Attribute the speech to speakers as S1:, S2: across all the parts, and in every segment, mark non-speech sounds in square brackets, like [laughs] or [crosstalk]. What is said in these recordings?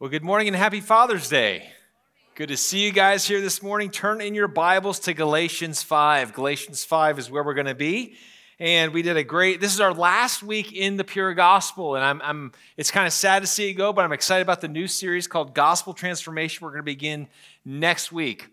S1: Well, good morning and happy Father's Day. Good to see you guys here this morning. Turn in your Bibles to Galatians 5. Galatians 5 is where we're going to be. And we did a great, this is our last week in the pure gospel. And I'm, I'm it's kind of sad to see it go, but I'm excited about the new series called Gospel Transformation. We're going to begin next week.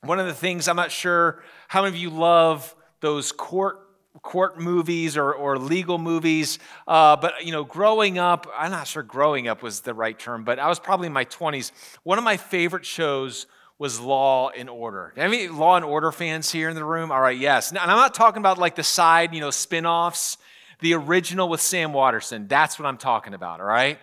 S1: One of the things, I'm not sure how many of you love those court court movies or, or legal movies. Uh, but, you know, growing up, I'm not sure growing up was the right term, but I was probably in my 20s. One of my favorite shows was Law and Order. Any Law and Order fans here in the room? All right, yes. And I'm not talking about like the side, you know, spin offs, the original with Sam Waterston. That's what I'm talking about, all right?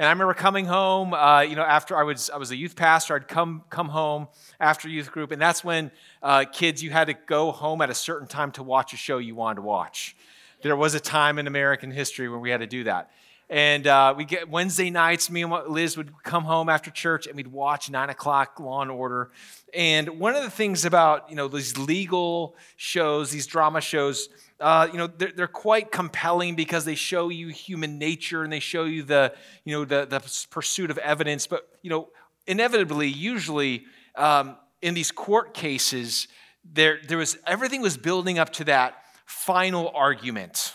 S1: And I remember coming home, uh, you know, after I was I was a youth pastor, I'd come come home after youth group, and that's when uh, kids you had to go home at a certain time to watch a show you wanted to watch. There was a time in American history when we had to do that. And uh, we get Wednesday nights. Me and Liz would come home after church, and we'd watch nine o'clock Law and Order. And one of the things about you know these legal shows, these drama shows, uh, you know, they're, they're, quite compelling because they show you human nature and they show you the, you know, the, the pursuit of evidence. But, you know, inevitably, usually um, in these court cases, there, there was, everything was building up to that final argument,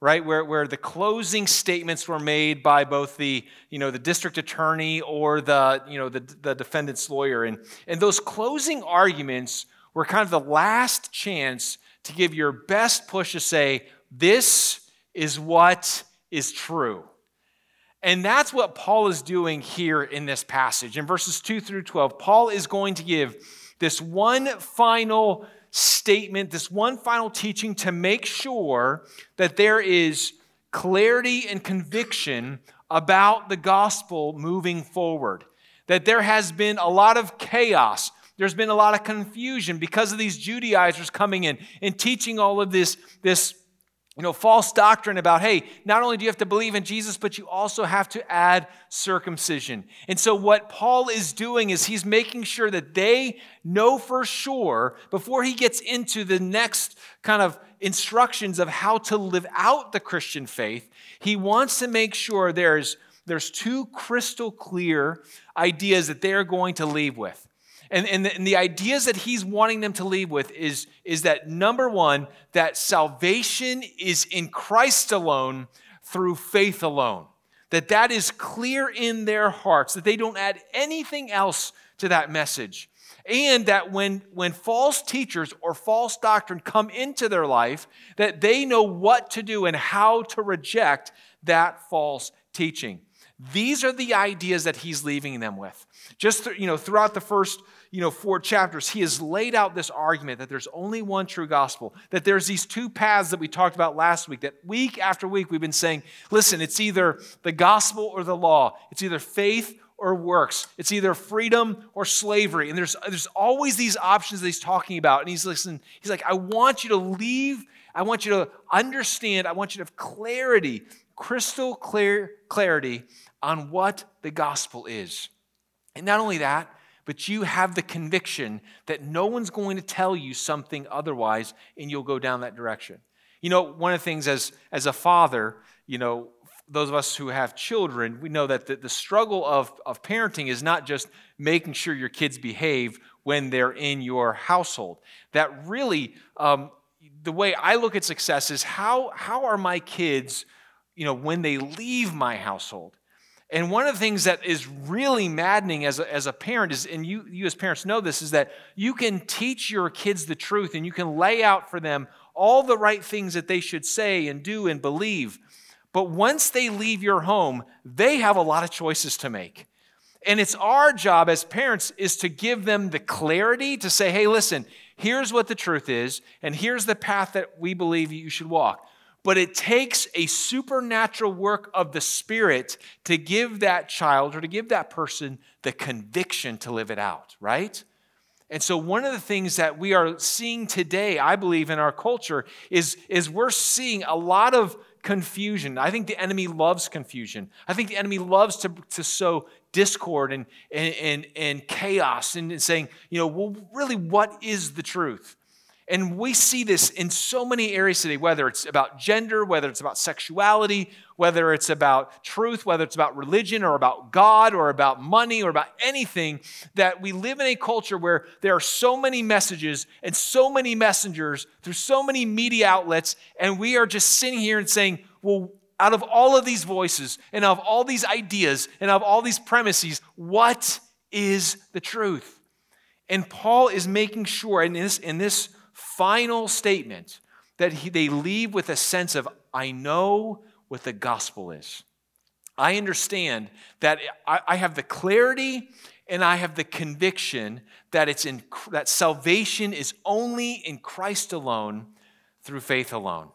S1: right? Where, where the closing statements were made by both the, you know, the district attorney or the, you know, the, the defendant's lawyer. And, and those closing arguments were kind of the last chance to give your best push to say, this is what is true. And that's what Paul is doing here in this passage. In verses 2 through 12, Paul is going to give this one final statement, this one final teaching to make sure that there is clarity and conviction about the gospel moving forward. That there has been a lot of chaos, there's been a lot of confusion because of these Judaizers coming in and teaching all of this, this you know, false doctrine about, hey, not only do you have to believe in Jesus, but you also have to add circumcision. And so, what Paul is doing is he's making sure that they know for sure before he gets into the next kind of instructions of how to live out the Christian faith, he wants to make sure there's, there's two crystal clear ideas that they're going to leave with. And, and, the, and the ideas that he's wanting them to leave with is, is that number one, that salvation is in Christ alone through faith alone. That that is clear in their hearts, that they don't add anything else to that message. And that when, when false teachers or false doctrine come into their life, that they know what to do and how to reject that false teaching. These are the ideas that he's leaving them with. Just you know, throughout the first you know, four chapters, he has laid out this argument that there's only one true gospel, that there's these two paths that we talked about last week, that week after week we've been saying, listen, it's either the gospel or the law, it's either faith or works, it's either freedom or slavery. And there's, there's always these options that he's talking about. And he's listen, he's like, I want you to leave, I want you to understand, I want you to have clarity, crystal clear clarity on what the gospel is. And not only that, but you have the conviction that no one's going to tell you something otherwise and you'll go down that direction. You know, one of the things as, as a father, you know, those of us who have children, we know that the, the struggle of, of parenting is not just making sure your kids behave when they're in your household. That really, um, the way I look at success is how, how are my kids, you know, when they leave my household? And one of the things that is really maddening as a, as a parent is, and you, you as parents know this, is that you can teach your kids the truth and you can lay out for them all the right things that they should say and do and believe. But once they leave your home, they have a lot of choices to make. And it's our job as parents is to give them the clarity to say, hey, listen, here's what the truth is, and here's the path that we believe you should walk. But it takes a supernatural work of the Spirit to give that child or to give that person the conviction to live it out, right? And so, one of the things that we are seeing today, I believe, in our culture is, is we're seeing a lot of confusion. I think the enemy loves confusion. I think the enemy loves to, to sow discord and, and, and, and chaos and saying, you know, well, really, what is the truth? And we see this in so many areas today, whether it's about gender, whether it's about sexuality, whether it's about truth, whether it's about religion or about God or about money or about anything, that we live in a culture where there are so many messages and so many messengers through so many media outlets, and we are just sitting here and saying, well, out of all of these voices and of all these ideas and of all these premises, what is the truth? And Paul is making sure in this, in this final statement that he, they leave with a sense of, I know what the gospel is. I understand that I, I have the clarity and I have the conviction that it's in that salvation is only in Christ alone through faith alone.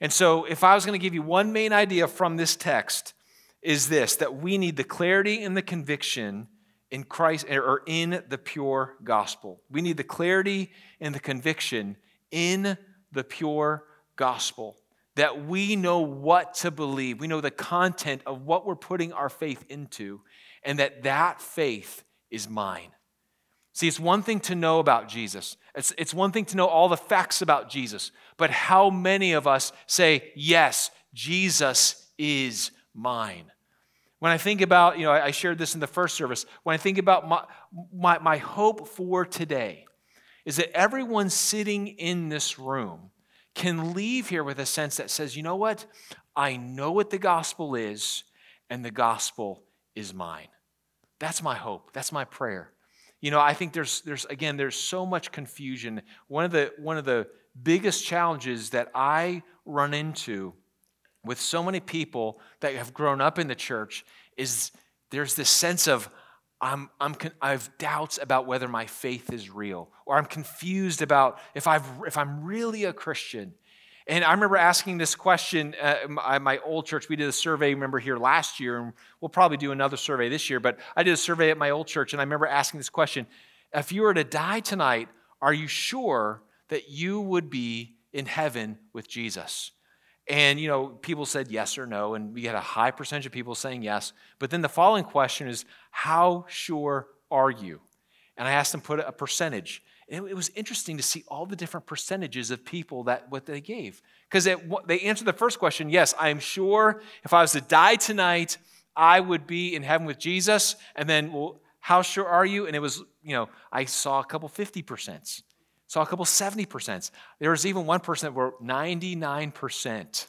S1: And so if I was going to give you one main idea from this text is this that we need the clarity and the conviction in Christ or in the pure gospel. We need the clarity and the conviction in the pure gospel that we know what to believe. We know the content of what we're putting our faith into and that that faith is mine. See, it's one thing to know about Jesus. It's, it's one thing to know all the facts about Jesus. But how many of us say, yes, Jesus is mine? When I think about, you know, I shared this in the first service. When I think about my, my, my hope for today, is that everyone sitting in this room can leave here with a sense that says, you know what? I know what the gospel is, and the gospel is mine. That's my hope. That's my prayer. You know, I think there's, there's again, there's so much confusion. One of the, one of the biggest challenges that I run into with so many people that have grown up in the church is there's this sense of I'm, I'm, I have doubts about whether my faith is real, or I'm confused about if, I've, if I'm really a Christian. And I remember asking this question uh, at my old church. We did a survey, remember, here last year, and we'll probably do another survey this year. But I did a survey at my old church, and I remember asking this question If you were to die tonight, are you sure that you would be in heaven with Jesus? And, you know, people said yes or no, and we had a high percentage of people saying yes. But then the following question is, how sure are you? And I asked them put a percentage. And it was interesting to see all the different percentages of people that what they gave. Because they answered the first question, yes, I am sure if I was to die tonight, I would be in heaven with Jesus. And then, well, how sure are you? And it was, you know, I saw a couple 50%. Saw a couple 70%. There was even one person that were 99%.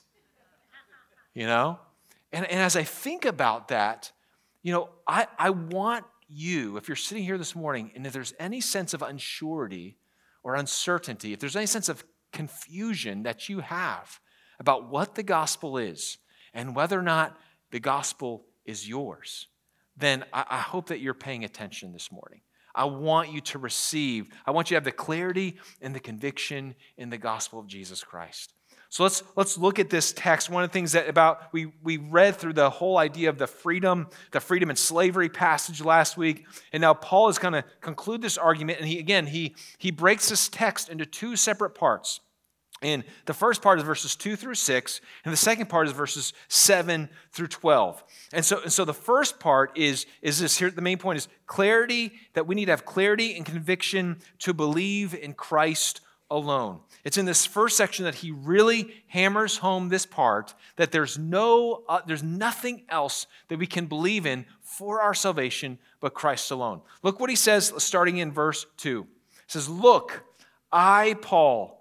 S1: You know? And, and as I think about that, you know, I, I want you, if you're sitting here this morning and if there's any sense of unsurety or uncertainty, if there's any sense of confusion that you have about what the gospel is and whether or not the gospel is yours, then I, I hope that you're paying attention this morning. I want you to receive, I want you to have the clarity and the conviction in the gospel of Jesus Christ. So let's, let's look at this text. One of the things that about we, we read through the whole idea of the freedom, the freedom and slavery passage last week. And now Paul is going to conclude this argument. And he again he he breaks this text into two separate parts. And the first part is verses 2 through 6, and the second part is verses 7 through 12. And so, and so the first part is, is this here, the main point is clarity, that we need to have clarity and conviction to believe in Christ alone. It's in this first section that he really hammers home this part that there's no uh, there's nothing else that we can believe in for our salvation but Christ alone. Look what he says starting in verse 2. He says, "Look, I Paul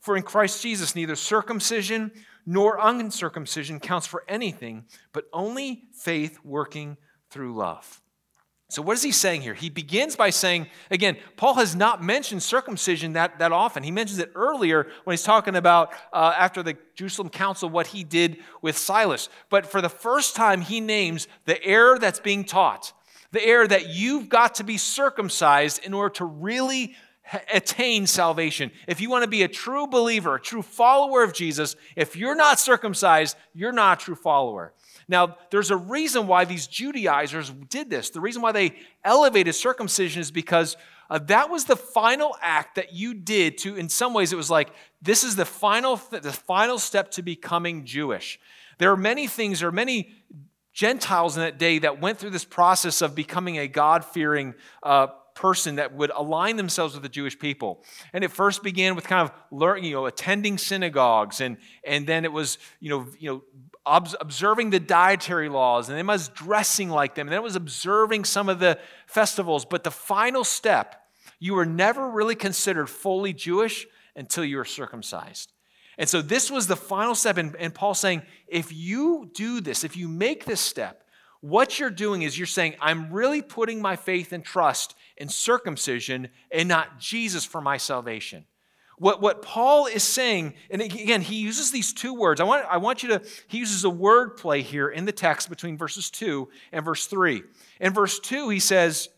S1: For in Christ Jesus, neither circumcision nor uncircumcision counts for anything, but only faith working through love. So, what is he saying here? He begins by saying, again, Paul has not mentioned circumcision that, that often. He mentions it earlier when he's talking about, uh, after the Jerusalem council, what he did with Silas. But for the first time, he names the error that's being taught, the error that you've got to be circumcised in order to really attain salvation. If you want to be a true believer, a true follower of Jesus, if you're not circumcised, you're not a true follower. Now, there's a reason why these Judaizers did this. The reason why they elevated circumcision is because uh, that was the final act that you did to, in some ways, it was like, this is the final, the final step to becoming Jewish. There are many things, there are many Gentiles in that day that went through this process of becoming a God fearing uh, person that would align themselves with the Jewish people. And it first began with kind of learning, you know, attending synagogues, and, and then it was, you know, you know, observing the dietary laws, and then it was dressing like them, and then it was observing some of the festivals. But the final step, you were never really considered fully Jewish until you were circumcised. And so this was the final step. And, and Paul's saying, if you do this, if you make this step, what you're doing is you're saying, I'm really putting my faith and trust in circumcision and not Jesus for my salvation. What, what Paul is saying, and again, he uses these two words. I want, I want you to, he uses a word play here in the text between verses 2 and verse 3. In verse 2, he says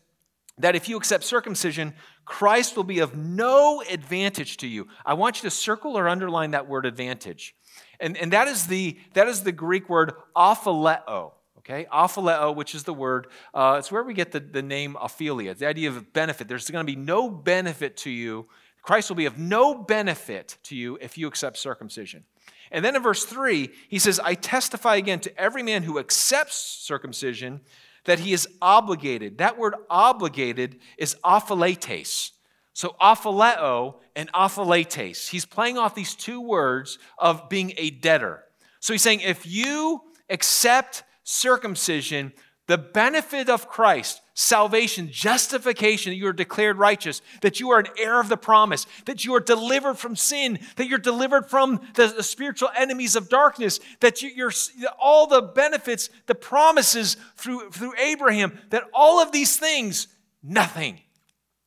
S1: that if you accept circumcision, Christ will be of no advantage to you. I want you to circle or underline that word advantage. And, and that, is the, that is the Greek word opheleo. Okay, which is the word, uh, it's where we get the, the name Ophelia, the idea of benefit. There's going to be no benefit to you. Christ will be of no benefit to you if you accept circumcision. And then in verse 3, he says, I testify again to every man who accepts circumcision that he is obligated. That word obligated is opheiletes. So opheleo and opheiletes. He's playing off these two words of being a debtor. So he's saying if you accept circumcision, the benefit of Christ, salvation, justification, that you are declared righteous, that you are an heir of the promise, that you are delivered from sin, that you're delivered from the, the spiritual enemies of darkness, that you, are all the benefits, the promises through, through Abraham, that all of these things, nothing.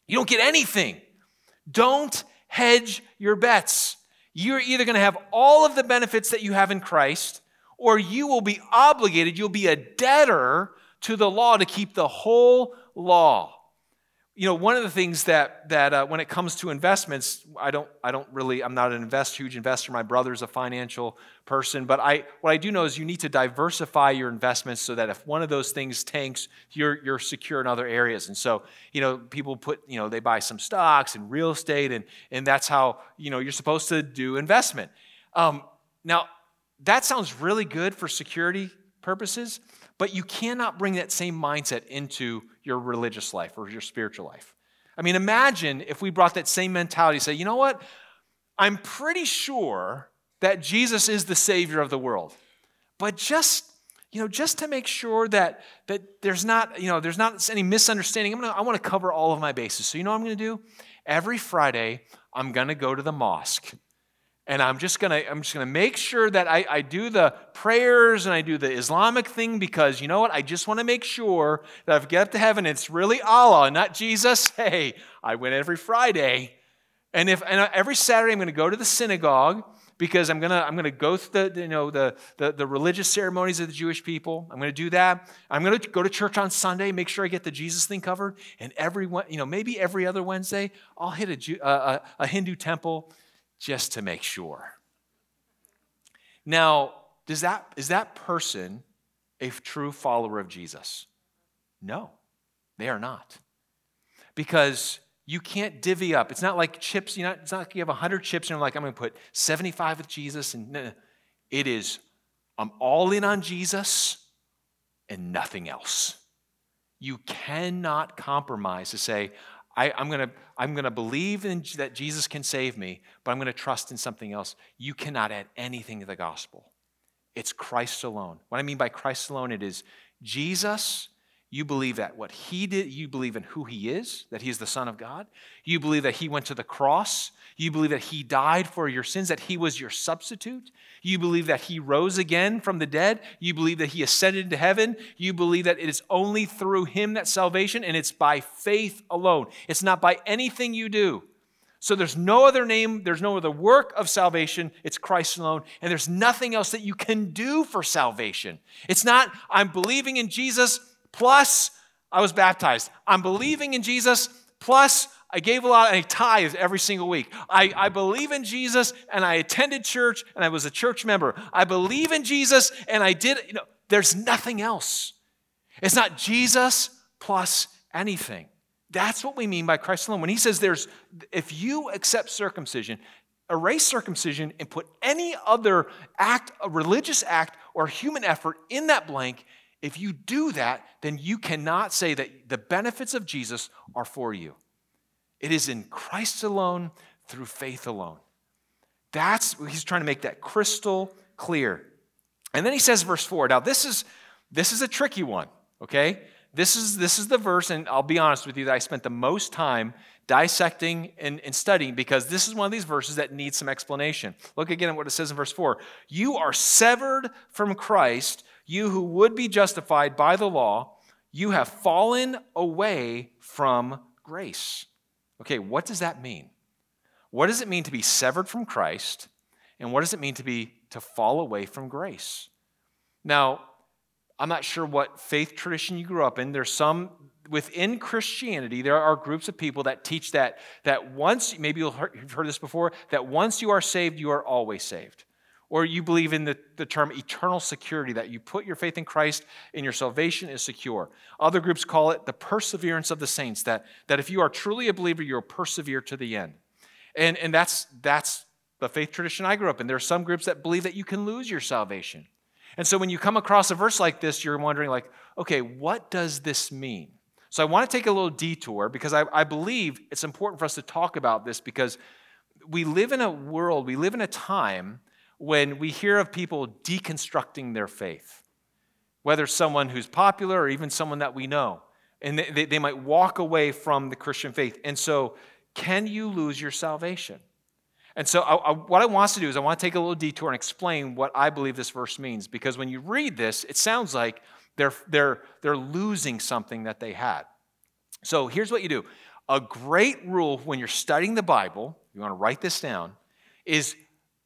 S1: You don't get anything. Don't hedge your bets. You're either going to have all of the benefits that you have in Christ, or you will be obligated, you'll be a debtor to the law to keep the whole law. You know, one of the things that, that uh, when it comes to investments, I don't, I don't really, I'm not an invest, huge investor. My brother's a financial person. But I, what I do know is you need to diversify your investments so that if one of those things tanks, you're, you're secure in other areas. And so, you know, people put, you know, they buy some stocks and real estate, and, and that's how, you know, you're supposed to do investment. Um, now, that sounds really good for security purposes, but you cannot bring that same mindset into your religious life or your spiritual life. I mean, imagine if we brought that same mentality, say, you know what? I'm pretty sure that Jesus is the Savior of the world. But just, you know, just to make sure that, that there's not, you know, there's not any misunderstanding, I'm gonna, I want to cover all of my bases. So you know what I'm to do? Every Friday, I'm to go to the mosque and i'm just gonna i'm just gonna make sure that I, I do the prayers and i do the islamic thing because you know what? I just want to make sure that i get up to heaven. It's really allah not jesus. [laughs] Hey i went every friday. And if and every saturday i'm gonna go to the synagogue because i'm gonna i'm gonna go through the you know the, the, the religious ceremonies of the jewish people. I'm gonna do that. I'm gonna go to church on sunday make sure i get the jesus thing covered. And every you know maybe every other wednesday i'll hit a, uh, a, a hindu temple just to make sure. Now, does that, is that person a true follower of Jesus? No, they are not. Because you can't divvy up. It's not like chips, you know, it's not like you have 100 chips and you're like, I'm going to put 75 with Jesus. And it is, I'm all in on Jesus and nothing else. You cannot compromise to say, I, am going to I'm going to believe in, that Jesus can save me, but I'm going to trust in something else. You cannot add anything to the gospel. It's Christ alone. What I mean by Christ alone, it is Jesus. You believe that what he did, you believe in who he is, that he is the Son of God. You believe that he went to the cross. You believe that he died for your sins, that he was your substitute. You believe that he rose again from the dead. You believe that he ascended into heaven. You believe that it is only through him that salvation, and it's by faith alone. It's not by anything you do. So there's no other name, there's no other work of salvation. It's Christ alone. And there's nothing else that you can do for salvation. It's not, I'm believing in Jesus, plus I was baptized. I'm believing in Jesus, plus I gave a lot, I tithed every single week. I, I believe in Jesus and I attended church and I was a church member. I believe in Jesus and I did, you know, there's nothing else. It's not Jesus plus anything. That's what we mean by Christ alone. When he says there's, if you accept circumcision, erase circumcision and put any other act, a religious act or human effort in that blank, if you do that, then you cannot say that the benefits of Jesus are for you. It is in Christ alone, through faith alone. That's, he's trying to make that crystal clear. And then he says, verse 4. Now, this is, this is a tricky one, okay? This is, this is the verse, and I'll be honest with you, that I spent the most time dissecting and, and studying because this is one of these verses that needs some explanation. Look again at what it says in verse 4. You are severed from Christ, you who would be justified by the law, you have fallen away from grace. Okay, what does that mean? What does it mean to be severed from Christ? And what does it mean to be to fall away from grace? Now, I'm not sure what faith tradition you grew up in. There's some within Christianity, there are groups of people that teach that that once, maybe you've heard this before, that once you are saved, you are always saved. Or you believe in the, the term eternal security, that you put your faith in Christ and your salvation is secure. Other groups call it the perseverance of the saints, that, that if you are truly a believer, you'll persevere to the end. And, and that's, that's the faith tradition I grew up in. There are some groups that believe that you can lose your salvation. And so when you come across a verse like this, you're wondering, like, okay, what does this mean? So I want to take a little detour because I, I believe it's important for us to talk about this because we live in a world, we live in a time when we hear of people deconstructing their faith, whether someone who's popular or even someone that we know. And they, they might walk away from the Christian faith. And so, can you lose your salvation? And so, I, I, what I want to do is, I want to take a little detour and explain what I believe this verse means. Because when you read this, it sounds like they're, they're, they're losing something that they had. So, here's what you do a great rule when you're studying the Bible, you want to write this down, is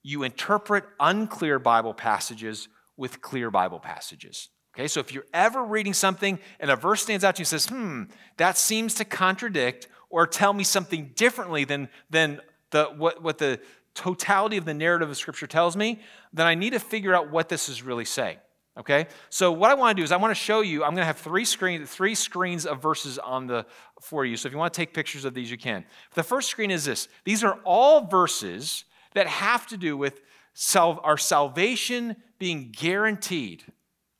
S1: you interpret unclear Bible passages with clear Bible passages. Okay, so if you're ever reading something and a verse stands out to you and says, hmm, that seems to contradict or tell me something differently than, than the, what, what the totality of the narrative of Scripture tells me, then I need to figure out what this is really saying. Okay, so what I want to do is I want to show you. I'm going to have three screens, three screens of verses on the for you. So if you want to take pictures of these, you can. The first screen is this. These are all verses that have to do with sal- our salvation being guaranteed.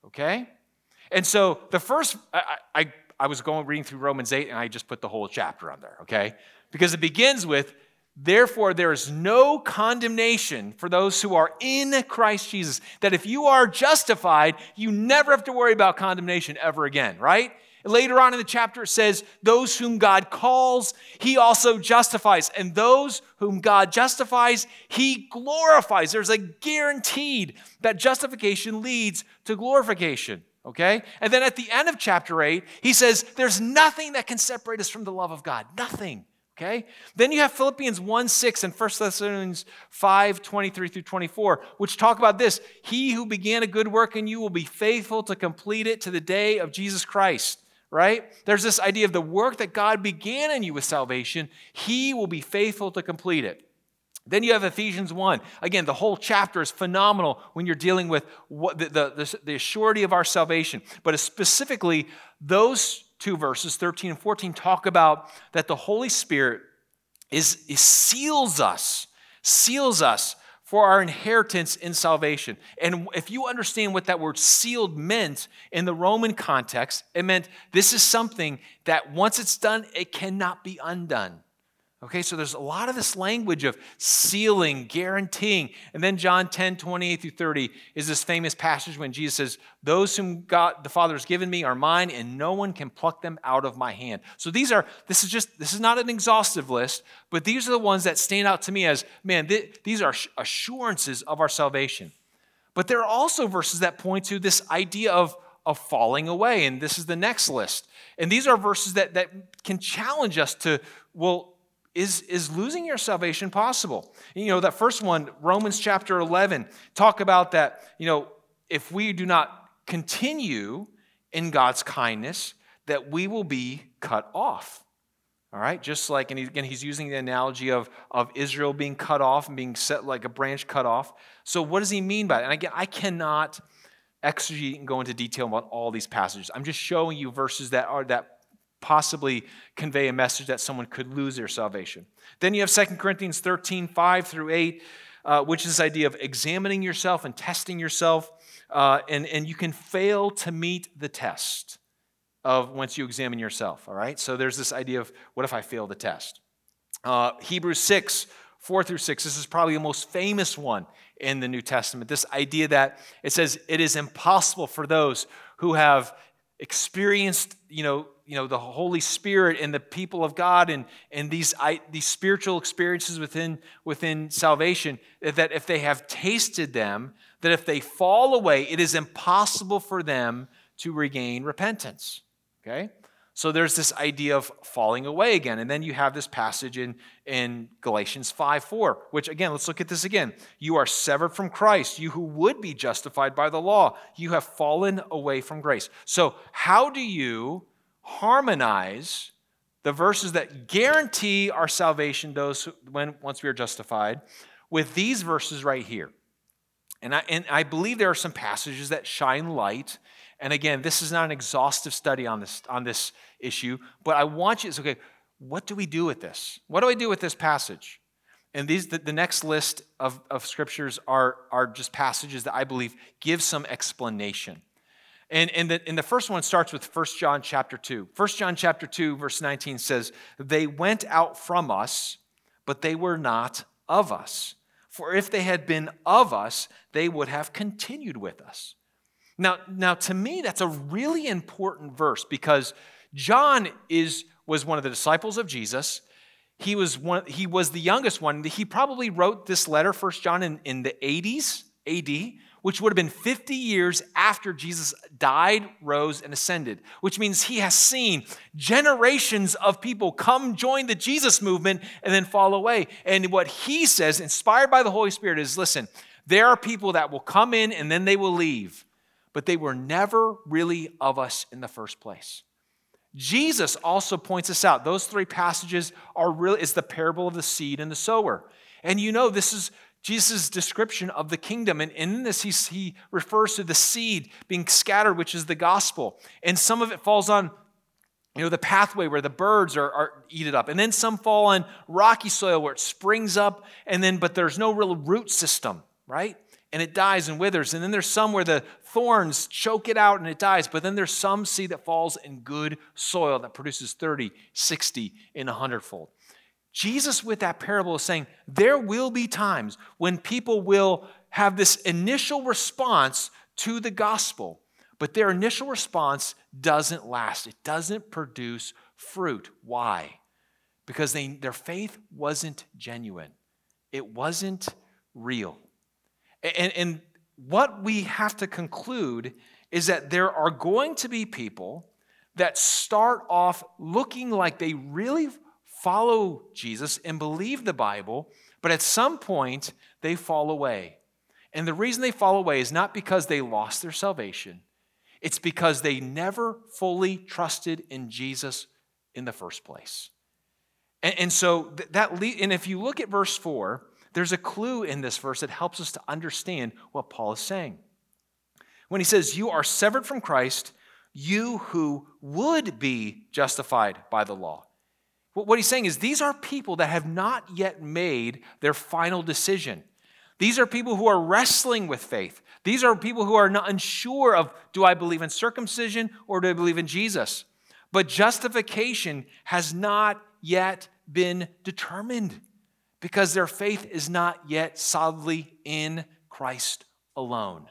S1: Okay? And so the first, I, I, I was going reading through Romans 8 and I just put the whole chapter on there, okay? Because it begins with, Therefore, there is no condemnation for those who are in Christ Jesus. That if you are justified, you never have to worry about condemnation ever again, right? Later on in the chapter, it says, Those whom God calls, he also justifies. And those whom God justifies, he glorifies. There's a guaranteed that justification leads to glorification. Okay? And then at the end of chapter 8, he says, There's nothing that can separate us from the love of God. Nothing. Okay? Then you have Philippians 1 6 and 1 Thessalonians 5 23 through 24, which talk about this. He who began a good work in you will be faithful to complete it to the day of Jesus Christ right? There's this idea of the work that God began in you with salvation, He will be faithful to complete it. Then you have Ephesians 1. Again, the whole chapter is phenomenal when you're dealing with what the, the, the, the surety of our salvation. But specifically, those two verses, 13 and 14, talk about that the Holy Spirit is, is seals us, seals us for our inheritance in salvation. And if you understand what that word sealed meant in the Roman context, it meant this is something that once it's done, it cannot be undone. Okay, so there's a lot of this language of sealing, guaranteeing. And then John 10, 28 through 30 is this famous passage when Jesus says, Those whom God the Father has given me are mine, and no one can pluck them out of my hand. So these are, this is just, this is not an exhaustive list, but these are the ones that stand out to me as, man, th- these are assurances of our salvation. But there are also verses that point to this idea of, of falling away. And this is the next list. And these are verses that, that can challenge us to, well, is, is losing your salvation possible? You know, that first one, Romans chapter 11, talk about that, you know, if we do not continue in God's kindness, that we will be cut off. All right, just like, and again, he's using the analogy of, of Israel being cut off and being set like a branch cut off. So, what does he mean by that? And again, I cannot exegete and go into detail about all these passages. I'm just showing you verses that are that possibly convey a message that someone could lose their salvation. Then you have 2 Corinthians 13, 5 through 8, uh, which is this idea of examining yourself and testing yourself. Uh, and, and you can fail to meet the test of once you examine yourself, all right? So there's this idea of what if I fail the test? Uh, Hebrews 6, 4 through 6, this is probably the most famous one in the New Testament. This idea that it says it is impossible for those who have experienced, you know, you know the Holy Spirit and the people of God and, and these, I, these spiritual experiences within, within salvation, that if they have tasted them, that if they fall away, it is impossible for them to regain repentance. Okay? So there's this idea of falling away again. And then you have this passage in, in Galatians 5 4, which again, let's look at this again. You are severed from Christ, you who would be justified by the law. You have fallen away from grace. So, how do you harmonize the verses that guarantee our salvation, those when once we are justified, with these verses right here? And I, and I believe there are some passages that shine light and again, this is not an exhaustive study on this, on this issue, but I want you to okay, what do we do with this? What do I do with this passage? And these, the, the next list of, of scriptures are, are just passages that I believe give some explanation. And, and, the, and the first one starts with 1 John chapter 2. 1 John chapter 2, verse 19 says, They went out from us, but they were not of us. For if they had been of us, they would have continued with us. Now, now to me, that's a really important verse because John is, was one of the disciples of Jesus. He was, one, he was the youngest one. He probably wrote this letter, First John, in, in the 80s AD, which would have been 50 years after Jesus died, rose, and ascended, which means he has seen generations of people come join the Jesus movement and then fall away. And what he says, inspired by the Holy Spirit, is listen, there are people that will come in and then they will leave but they were never really of us in the first place. Jesus also points us out. Those three passages are really is the parable of the seed and the sower. And you know, this is Jesus' description of the kingdom. And in this, he, he refers to the seed being scattered, which is the gospel. And some of it falls on you know, the pathway where the birds are, are eat it up. And then some fall on rocky soil where it springs up, and then, but there's no real root system, right? and it dies and withers. And then there's some where the thorns choke it out and it dies. But then there's some seed that falls in good soil that produces 30, 60, and 100 fold. Jesus, with that parable, is saying there will be times when people will have this initial response to the gospel, but their initial response doesn't last. It doesn't produce fruit. Why? Because they, their faith wasn't genuine, it wasn't real. And, and what we have to conclude is that there are going to be people that start off looking like they really follow Jesus and believe the Bible, but at some point they fall away. And the reason they fall away is not because they lost their salvation, it's because they never fully trusted in Jesus in the first place. And, and so that, and if you look at verse 4, there's a clue in this verse that helps us to understand what Paul is saying. When he says, You are severed from Christ, you who would be justified by the law. What he's saying is, these are people that have not yet made their final decision. These are people who are wrestling with faith. These are people who are not unsure of do I believe in circumcision or do I believe in Jesus? But justification has not yet been determined because their faith is not yet solidly in Christ alone.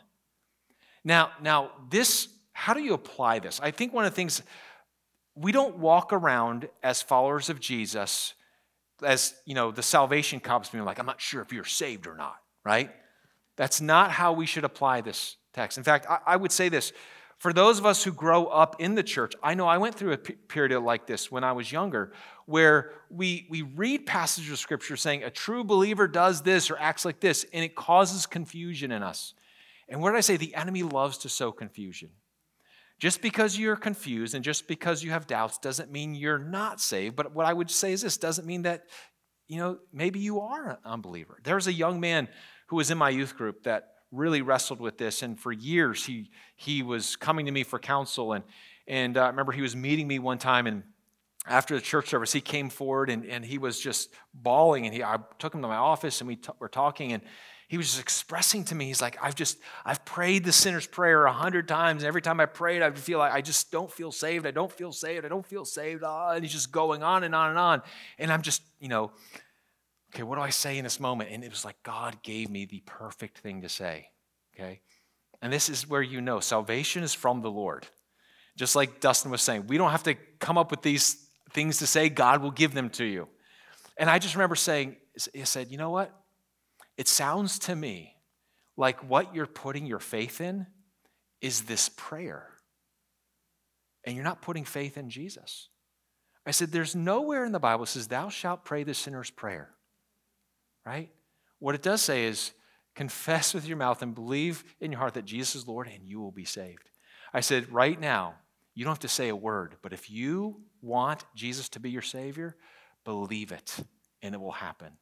S1: Now, now this, how do you apply this? I think one of the things we don't walk around as followers of Jesus as you know the salvation cops being like, I'm not sure if you're saved or not, right? That's not how we should apply this text. In fact, I, I would say this for those of us who grow up in the church, I know I went through a period like this when I was younger, where we, we read passages of scripture saying a true believer does this or acts like this, and it causes confusion in us. And what did I say? The enemy loves to sow confusion. Just because you're confused and just because you have doubts doesn't mean you're not saved. But what I would say is this doesn't mean that, you know, maybe you are an unbeliever. There's a young man who was in my youth group that really wrestled with this. And for years, he, he was coming to me for counsel. And, and uh, I remember he was meeting me one time. And after the church service, he came forward and, and he was just bawling. And he, I took him to my office and we t- were talking. And he was just expressing to me he's like i've just i've prayed the sinner's prayer a hundred times and every time i prayed i feel like i just don't feel saved i don't feel saved i don't feel saved ah, and he's just going on and on and on. And i'm just you know okay what do i say in this moment? And it was like god gave me the perfect thing to say okay? And this is where you know salvation is from the lord. Just like dustin was saying we don't have to come up with these things to say god will give them to you. And i just remember saying he said you know what it sounds to me like what you're putting your faith in is this prayer. And you're not putting faith in Jesus. I said, There's nowhere in the Bible that says, Thou shalt pray the sinner's prayer. Right? What it does say is, confess with your mouth and believe in your heart that Jesus is Lord and you will be saved. I said, Right now, you don't have to say a word, but if you want Jesus to be your Savior, believe it and it will happen.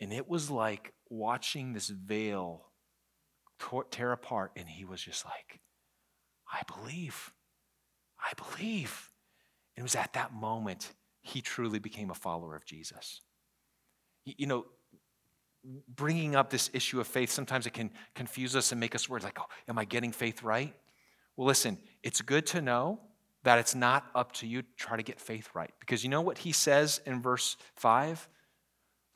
S1: And it was like watching this veil tear apart, and he was just like, I believe. I believe. And it was at that moment he truly became a follower of Jesus. You know, bringing up this issue of faith, sometimes it can confuse us and make us worried, like, oh, am I getting faith right? Well, listen, it's good to know that it's not up to you to try to get faith right. Because you know what he says in verse 5?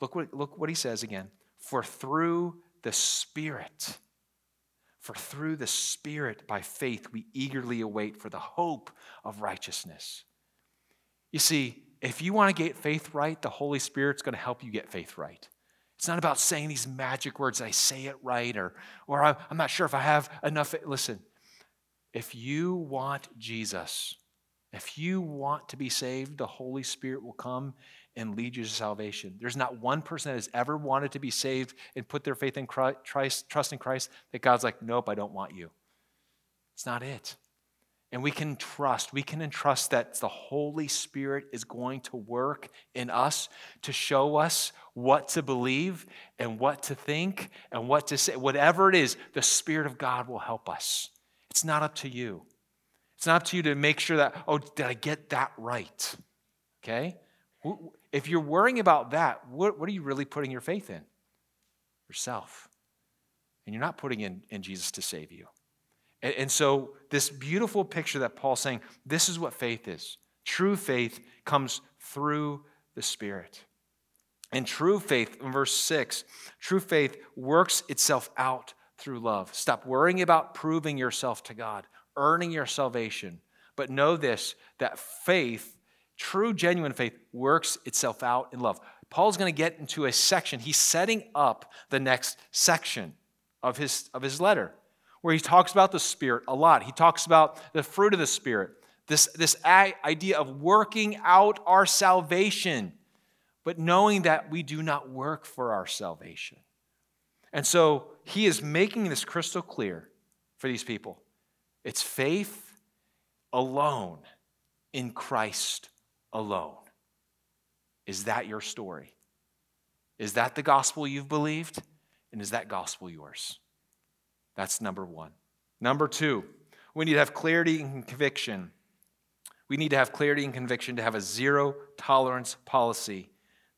S1: Look what, look what he says again. For through the Spirit, for through the Spirit, by faith, we eagerly await for the hope of righteousness. You see, if you want to get faith right, the Holy Spirit's going to help you get faith right. It's not about saying these magic words, I say it right, or, or I'm not sure if I have enough. Listen, if you want Jesus, if you want to be saved, the Holy Spirit will come and lead you to salvation. There's not one person that has ever wanted to be saved and put their faith in Christ, trust in Christ, that God's like, nope, I don't want you. It's not it. And we can trust, we can entrust that the Holy Spirit is going to work in us to show us what to believe and what to think and what to say. Whatever it is, the Spirit of God will help us. It's not up to you. It's not up to you to make sure that, oh, did I get that right? Okay? If you're worrying about that, what, what are you really putting your faith in? Yourself. And you're not putting in, in Jesus to save you. And, and so, this beautiful picture that Paul's saying, this is what faith is. True faith comes through the Spirit. And true faith, in verse 6, true faith works itself out through love. Stop worrying about proving yourself to God, earning your salvation. But know this that faith True, genuine faith works itself out in love. Paul's going to get into a section. He's setting up the next section of his, of his letter where he talks about the Spirit a lot. He talks about the fruit of the Spirit, this, this idea of working out our salvation, but knowing that we do not work for our salvation. And so he is making this crystal clear for these people. It's faith alone in Christ alone. Is that your story? Is that the gospel you've believed? And is that gospel yours? That's number one. Number two, we need to have clarity and conviction. We need to have clarity and conviction to have a zero tolerance policy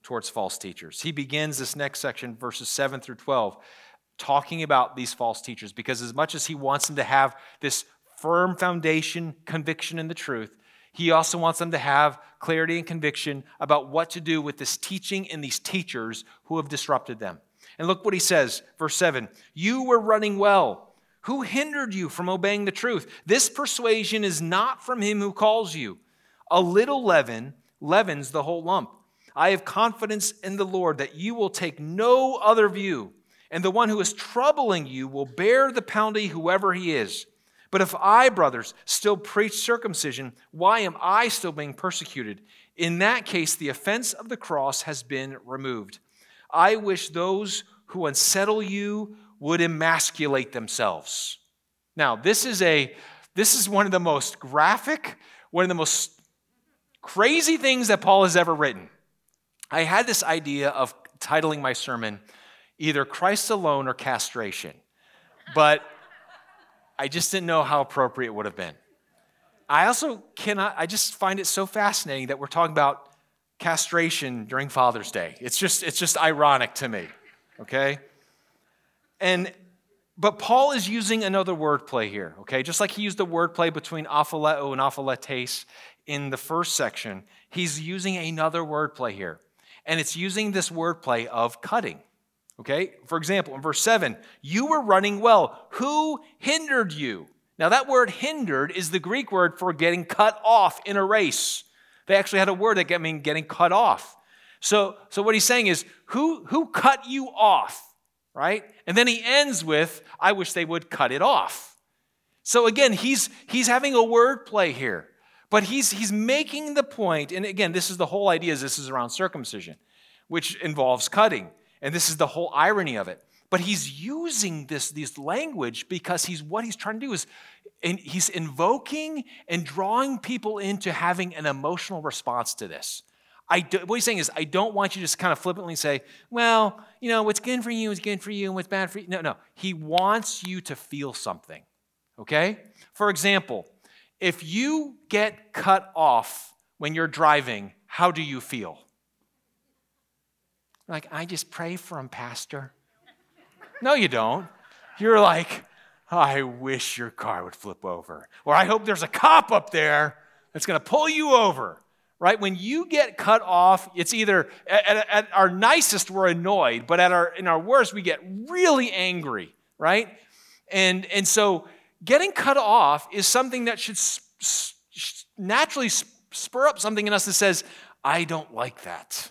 S1: towards false teachers. He begins this next section, verses 7 through 12, talking about these false teachers because as much as he wants them to have this firm foundation, conviction in the truth, he also wants them to have clarity and conviction about what to do with this teaching and these teachers who have disrupted them. And look what he says, verse 7 You were running well. Who hindered you from obeying the truth? This persuasion is not from him who calls you. A little leaven leavens the whole lump. I have confidence in the Lord that you will take no other view, and the one who is troubling you will bear the penalty, whoever he is. But if I, brothers, still preach circumcision, why am I still being persecuted? In that case, the offense of the cross has been removed. I wish those who unsettle you would emasculate themselves. Now, this is a This is one of the most graphic, one of the most crazy things that Paul has ever written. I had this idea of titling my sermon either Christ alone or castration, but I just didn't know how appropriate it would have been. I also cannot, I just find it so fascinating that we're talking about castration during Father's Day. It's just, it's just ironic to me, okay? And but Paul is using another wordplay here, okay? Just like he used the wordplay between opheleo and opheiletes in the first section, he's using another wordplay here. And it's using this wordplay of cutting. Okay? For example, in verse 7, you were running well. Who hindered you? Now, that word hindered is the Greek word for getting cut off in a race. They actually had a word that means getting cut off. So, so what he's saying is, who, who cut you off? Right? And then he ends with, I wish they would cut it off. So again, he's, he's having a word play here. But he's, he's making the point, and again, this is the whole idea is this is around circumcision, which involves cutting. And this is the whole irony of it. But he's using this, this language because he's what he's trying to do is he's invoking and drawing people into having an emotional response to this. I do, what he's saying is, I don't want you to just kind of flippantly say, well, you know, what's good for you is good for you, and what's bad for you. No, no. He wants you to feel something, okay? For example, if you get cut off when you're driving, how do you feel? Like, I just pray for him, Pastor. No, you don't. You're like, I wish your car would flip over. Or I hope there's a cop up there that's going to pull you over. Right? When you get cut off, it's either at, at, our nicest, we're annoyed, but at our, in our worst, we get really angry. Right? And, and so getting cut off is something that should naturally spur up something in us that says, I don't like that.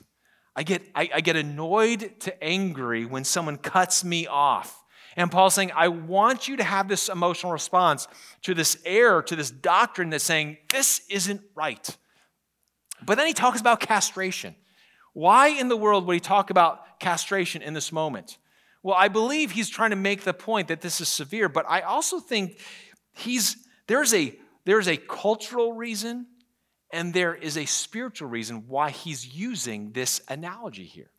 S1: I get, I, I get annoyed to angry when someone cuts me off. And Paul's saying, I want you to have this emotional response to this error, to this doctrine that's saying, this isn't right. But then he talks about castration. Why in the world would he talk about castration in this moment? Well, I believe he's trying to make the point that this is severe, but I also think he's there's a there's a cultural reason and there is a spiritual reason why he's using this analogy here.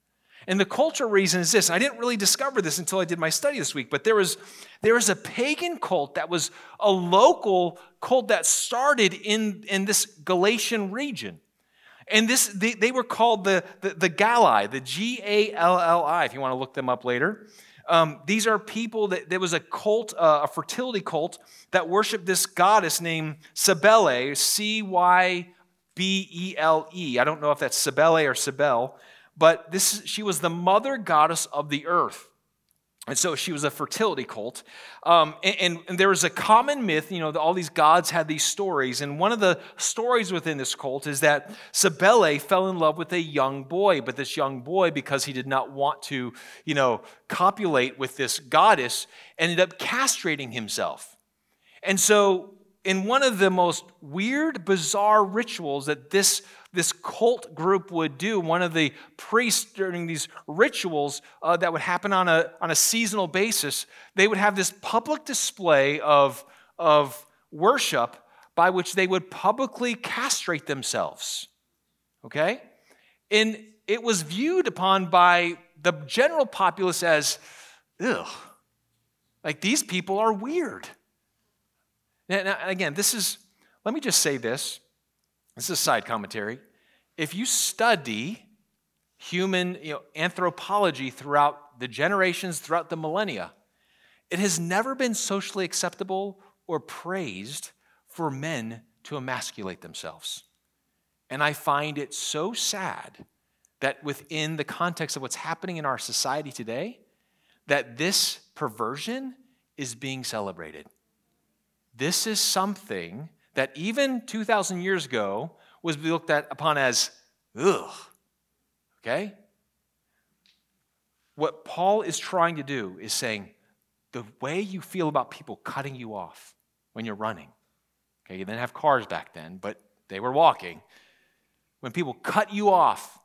S1: And the cultural reason is this. I didn't really discover this until I did my study this week, but there was, there was a pagan cult that was a local cult that started in, in this Galatian region. And this, they, they were called the, the, the Galli, the G A L L I, if you want to look them up later. Um, these are people that there was a cult, uh, a fertility cult, that worshiped this goddess named Cybele, C Y B E L E. I don't know if that's Cybele or Cybele, but this she was the mother goddess of the earth. And so she was a fertility cult. Um, and, and, there was a common myth, you know, all these gods had these stories. And one of the stories within this cult is that Cybele fell in love with a young boy. But this young boy, because he did not want to, you know, copulate with this goddess, ended up castrating himself. And so in one of the most weird, bizarre rituals that this, this cult group would do, one of the priests during these rituals uh, that would happen on a, on a seasonal basis, they would have this public display of, of worship by which they would publicly castrate themselves. Okay? And it was viewed upon by the general populace as, ugh, like these people are weird. Now, again, this is, let me just say this. This is a side commentary. If you study human you know, anthropology throughout the generations, throughout the millennia, it has never been socially acceptable or praised for men to emasculate themselves. And I find it so sad that within the context of what's happening in our society today, that this perversion is being celebrated. This is something that even 2,000 years ago was looked at upon as, ugh. Okay? What Paul is trying to do is saying, the way you feel about people cutting you off when you're running, okay, you didn't have cars back then, but they were walking. When people cut you off,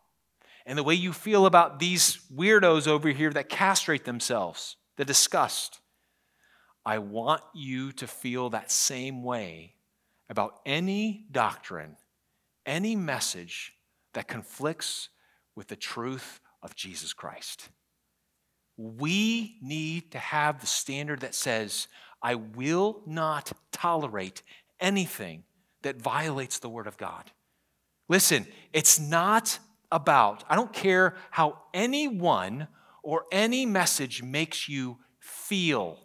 S1: and the way you feel about these weirdos over here that castrate themselves, the disgust, I want you to feel that same way about any doctrine, any message that conflicts with the truth of Jesus Christ. We need to have the standard that says, I will not tolerate anything that violates the Word of God. Listen, it's not about, I don't care how anyone or any message makes you feel.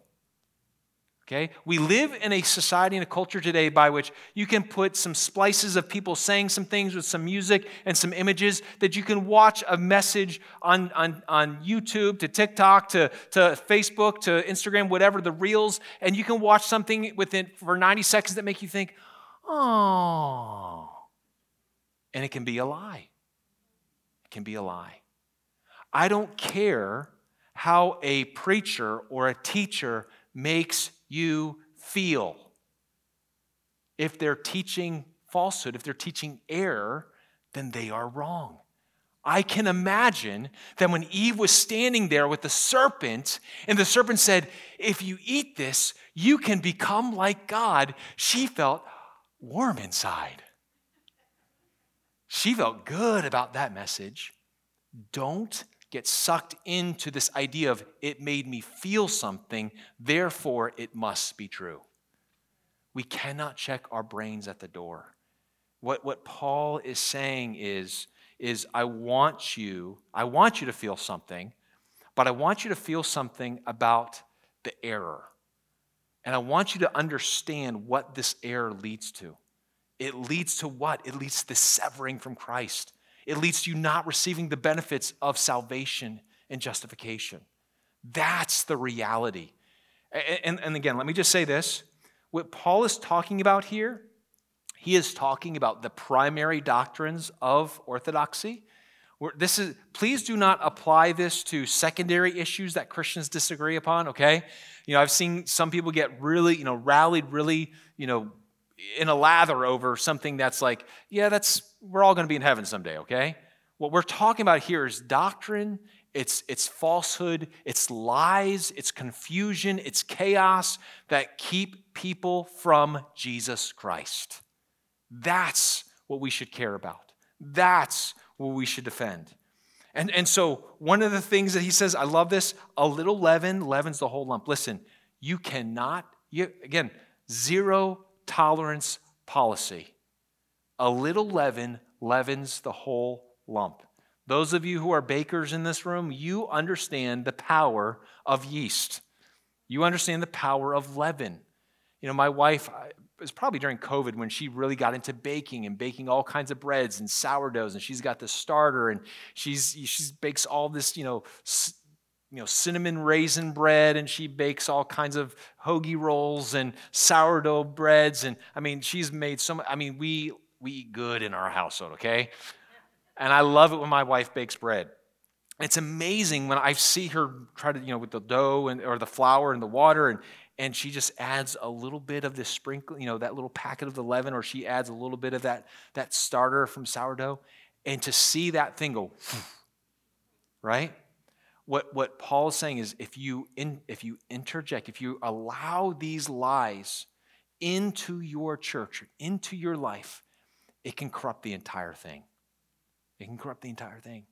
S1: Okay? We live in a society and a culture today by which you can put some splices of people saying some things with some music and some images that you can watch a message on, on, on YouTube to TikTok to, to Facebook to Instagram, whatever, the reels, and you can watch something within for 90 seconds that make you think, oh. And it can be a lie. It can be a lie. I don't care how a preacher or a teacher makes you feel. If they're teaching falsehood, if they're teaching error, then they are wrong. I can imagine that when Eve was standing there with the serpent, and the serpent said, If you eat this, you can become like God, she felt warm inside. She felt good about that message. Don't get sucked into this idea of it made me feel something, therefore it must be true. We cannot check our brains at the door. What, what Paul is saying is, is I want you, I want you to feel something, but I want you to feel something about the error. And I want you to understand what this error leads to. It leads to what? It leads to the severing from Christ. It leads to you not receiving the benefits of salvation and justification. That's the reality. And, and, again, let me just say this. What Paul is talking about here, he is talking about the primary doctrines of orthodoxy. This is, please do not apply this to secondary issues that Christians disagree upon, okay? You know, I've seen some people get really, you know, rallied really, you know, in a lather over something that's like, yeah, that's we're all going to be in heaven someday, okay? What we're talking about here is doctrine, it's, it's falsehood, it's lies, it's confusion, it's chaos that keep people from Jesus Christ. That's what we should care about. That's what we should defend. And, and so, one of the things that he says, I love this a little leaven leavens the whole lump. Listen, you cannot, you, again, zero tolerance policy. A little leaven leavens the whole lump. Those of you who are bakers in this room, you understand the power of yeast. You understand the power of leaven. You know, my wife, it was probably during COVID when she really got into baking and baking all kinds of breads and sourdoughs, and she's got the starter and she's she bakes all this, you know, you know, cinnamon raisin bread, and she bakes all kinds of hoagie rolls and sourdough breads. And I mean, she's made so much. I mean, we we eat good in our household, okay? And I love it when my wife bakes bread. It's amazing when I see her try to, you know, with the dough and or the flour and the water, and and she just adds a little bit of this sprinkle, you know, that little packet of the leaven, or she adds a little bit of that that starter from sourdough, and to see that thing go, [sniffs] right? what, what Paul is saying is if you, in, if you interject, if you allow these lies into your church, into your life, it can corrupt the entire thing. It can corrupt the entire thing.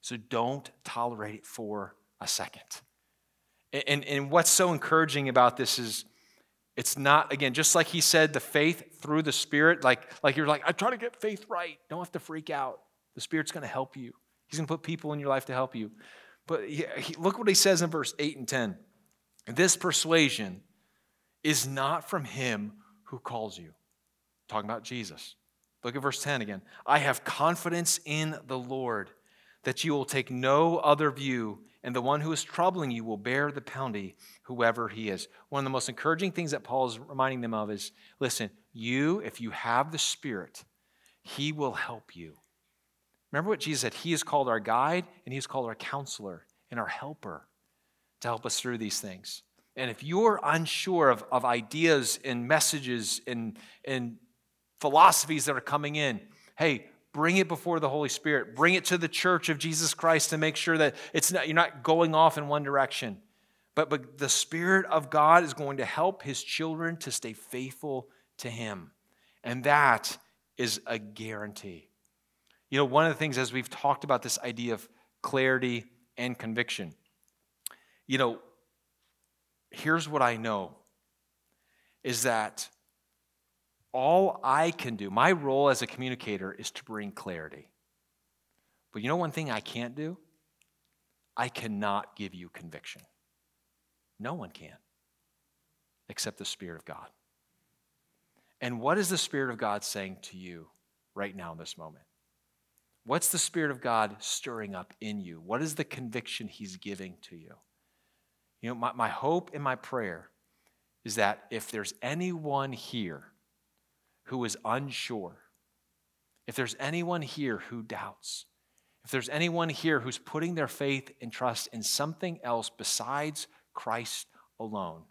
S1: So don't tolerate it for a second. And, and what's so encouraging about this is it's not, again, just like he said, the faith through the Spirit, like, like you're like, I try to get faith right. Don't have to freak out. The Spirit's going to help you. He's going to put people in your life to help you. But he, he, look what he says in verse 8 and 10. This persuasion is not from him who calls you. Talking about Jesus. Look at verse 10 again. I have confidence in the Lord that you will take no other view, and the one who is troubling you will bear the penalty, whoever he is. One of the most encouraging things that Paul is reminding them of is listen, you, if you have the Spirit, he will help you. Remember what Jesus said? He is called our guide and he is called our counselor and our helper to help us through these things. And if you're unsure of, of ideas and messages and, and philosophies that are coming in, hey, bring it before the Holy Spirit. Bring it to the church of Jesus Christ to make sure that it's not, you're not going off in one direction. But, but the Spirit of God is going to help His children to stay faithful to Him. And that is a guarantee. You know, one of the things as we've talked about this idea of clarity and conviction, you know, here's what I know is that all I can do, my role as a communicator is to bring clarity. But you know one thing I can't do? I cannot give you conviction. No one can, except the Spirit of God. And what is the Spirit of God saying to you right now in this moment? What's the Spirit of God stirring up in you? What is the conviction He's giving to you? You know, my, my hope and my prayer is that if there's anyone here who is unsure, if there's anyone here who doubts, if there's anyone here who's putting their faith and trust in something else besides Christ alone,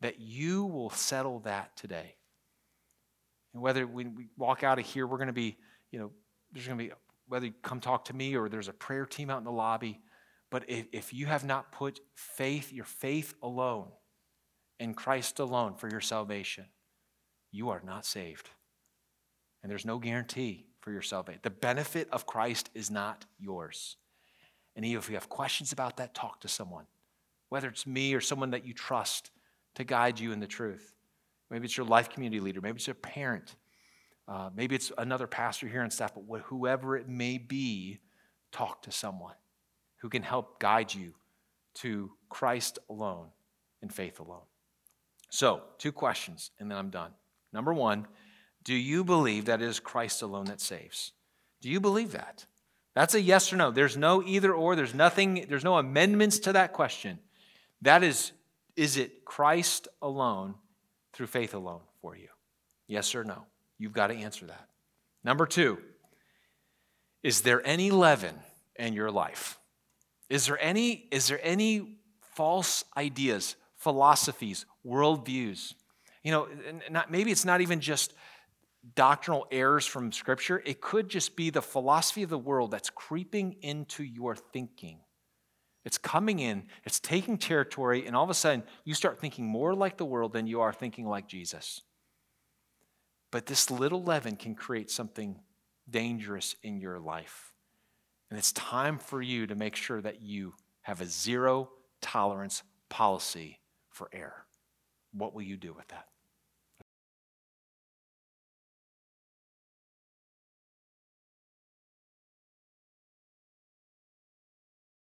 S1: that you will settle that today. And whether when we walk out of here, we're going to be, you know, there's going to be, whether you come talk to me or there's a prayer team out in the lobby, but if, if you have not put faith, your faith alone, in Christ alone for your salvation, you are not saved. And there's no guarantee for your salvation. The benefit of Christ is not yours. And if you have questions about that, talk to someone, whether it's me or someone that you trust to guide you in the truth. Maybe it's your life community leader, maybe it's a parent, uh, maybe it's another pastor here and staff, but whoever it may be, talk to someone who can help guide you to Christ alone and faith alone. So, two questions, and then I'm done. Number one, do you believe that it is Christ alone that saves? Do you believe that? That's a yes or no. There's no either or. There's nothing, there's no amendments to that question. That is, is it Christ alone through faith alone for you? Yes or no? You've got to answer that. Number two, is there any leaven in your life? Is there any, is there any false ideas, philosophies, worldviews? You know, not, maybe it's not even just doctrinal errors from Scripture, it could just be the philosophy of the world that's creeping into your thinking. It's coming in, it's taking territory, and all of a sudden you start thinking more like the world than you are thinking like Jesus. But this little leaven can create something dangerous in your life. And it's time for you to make sure that you have a zero tolerance policy for error. What will you do with that?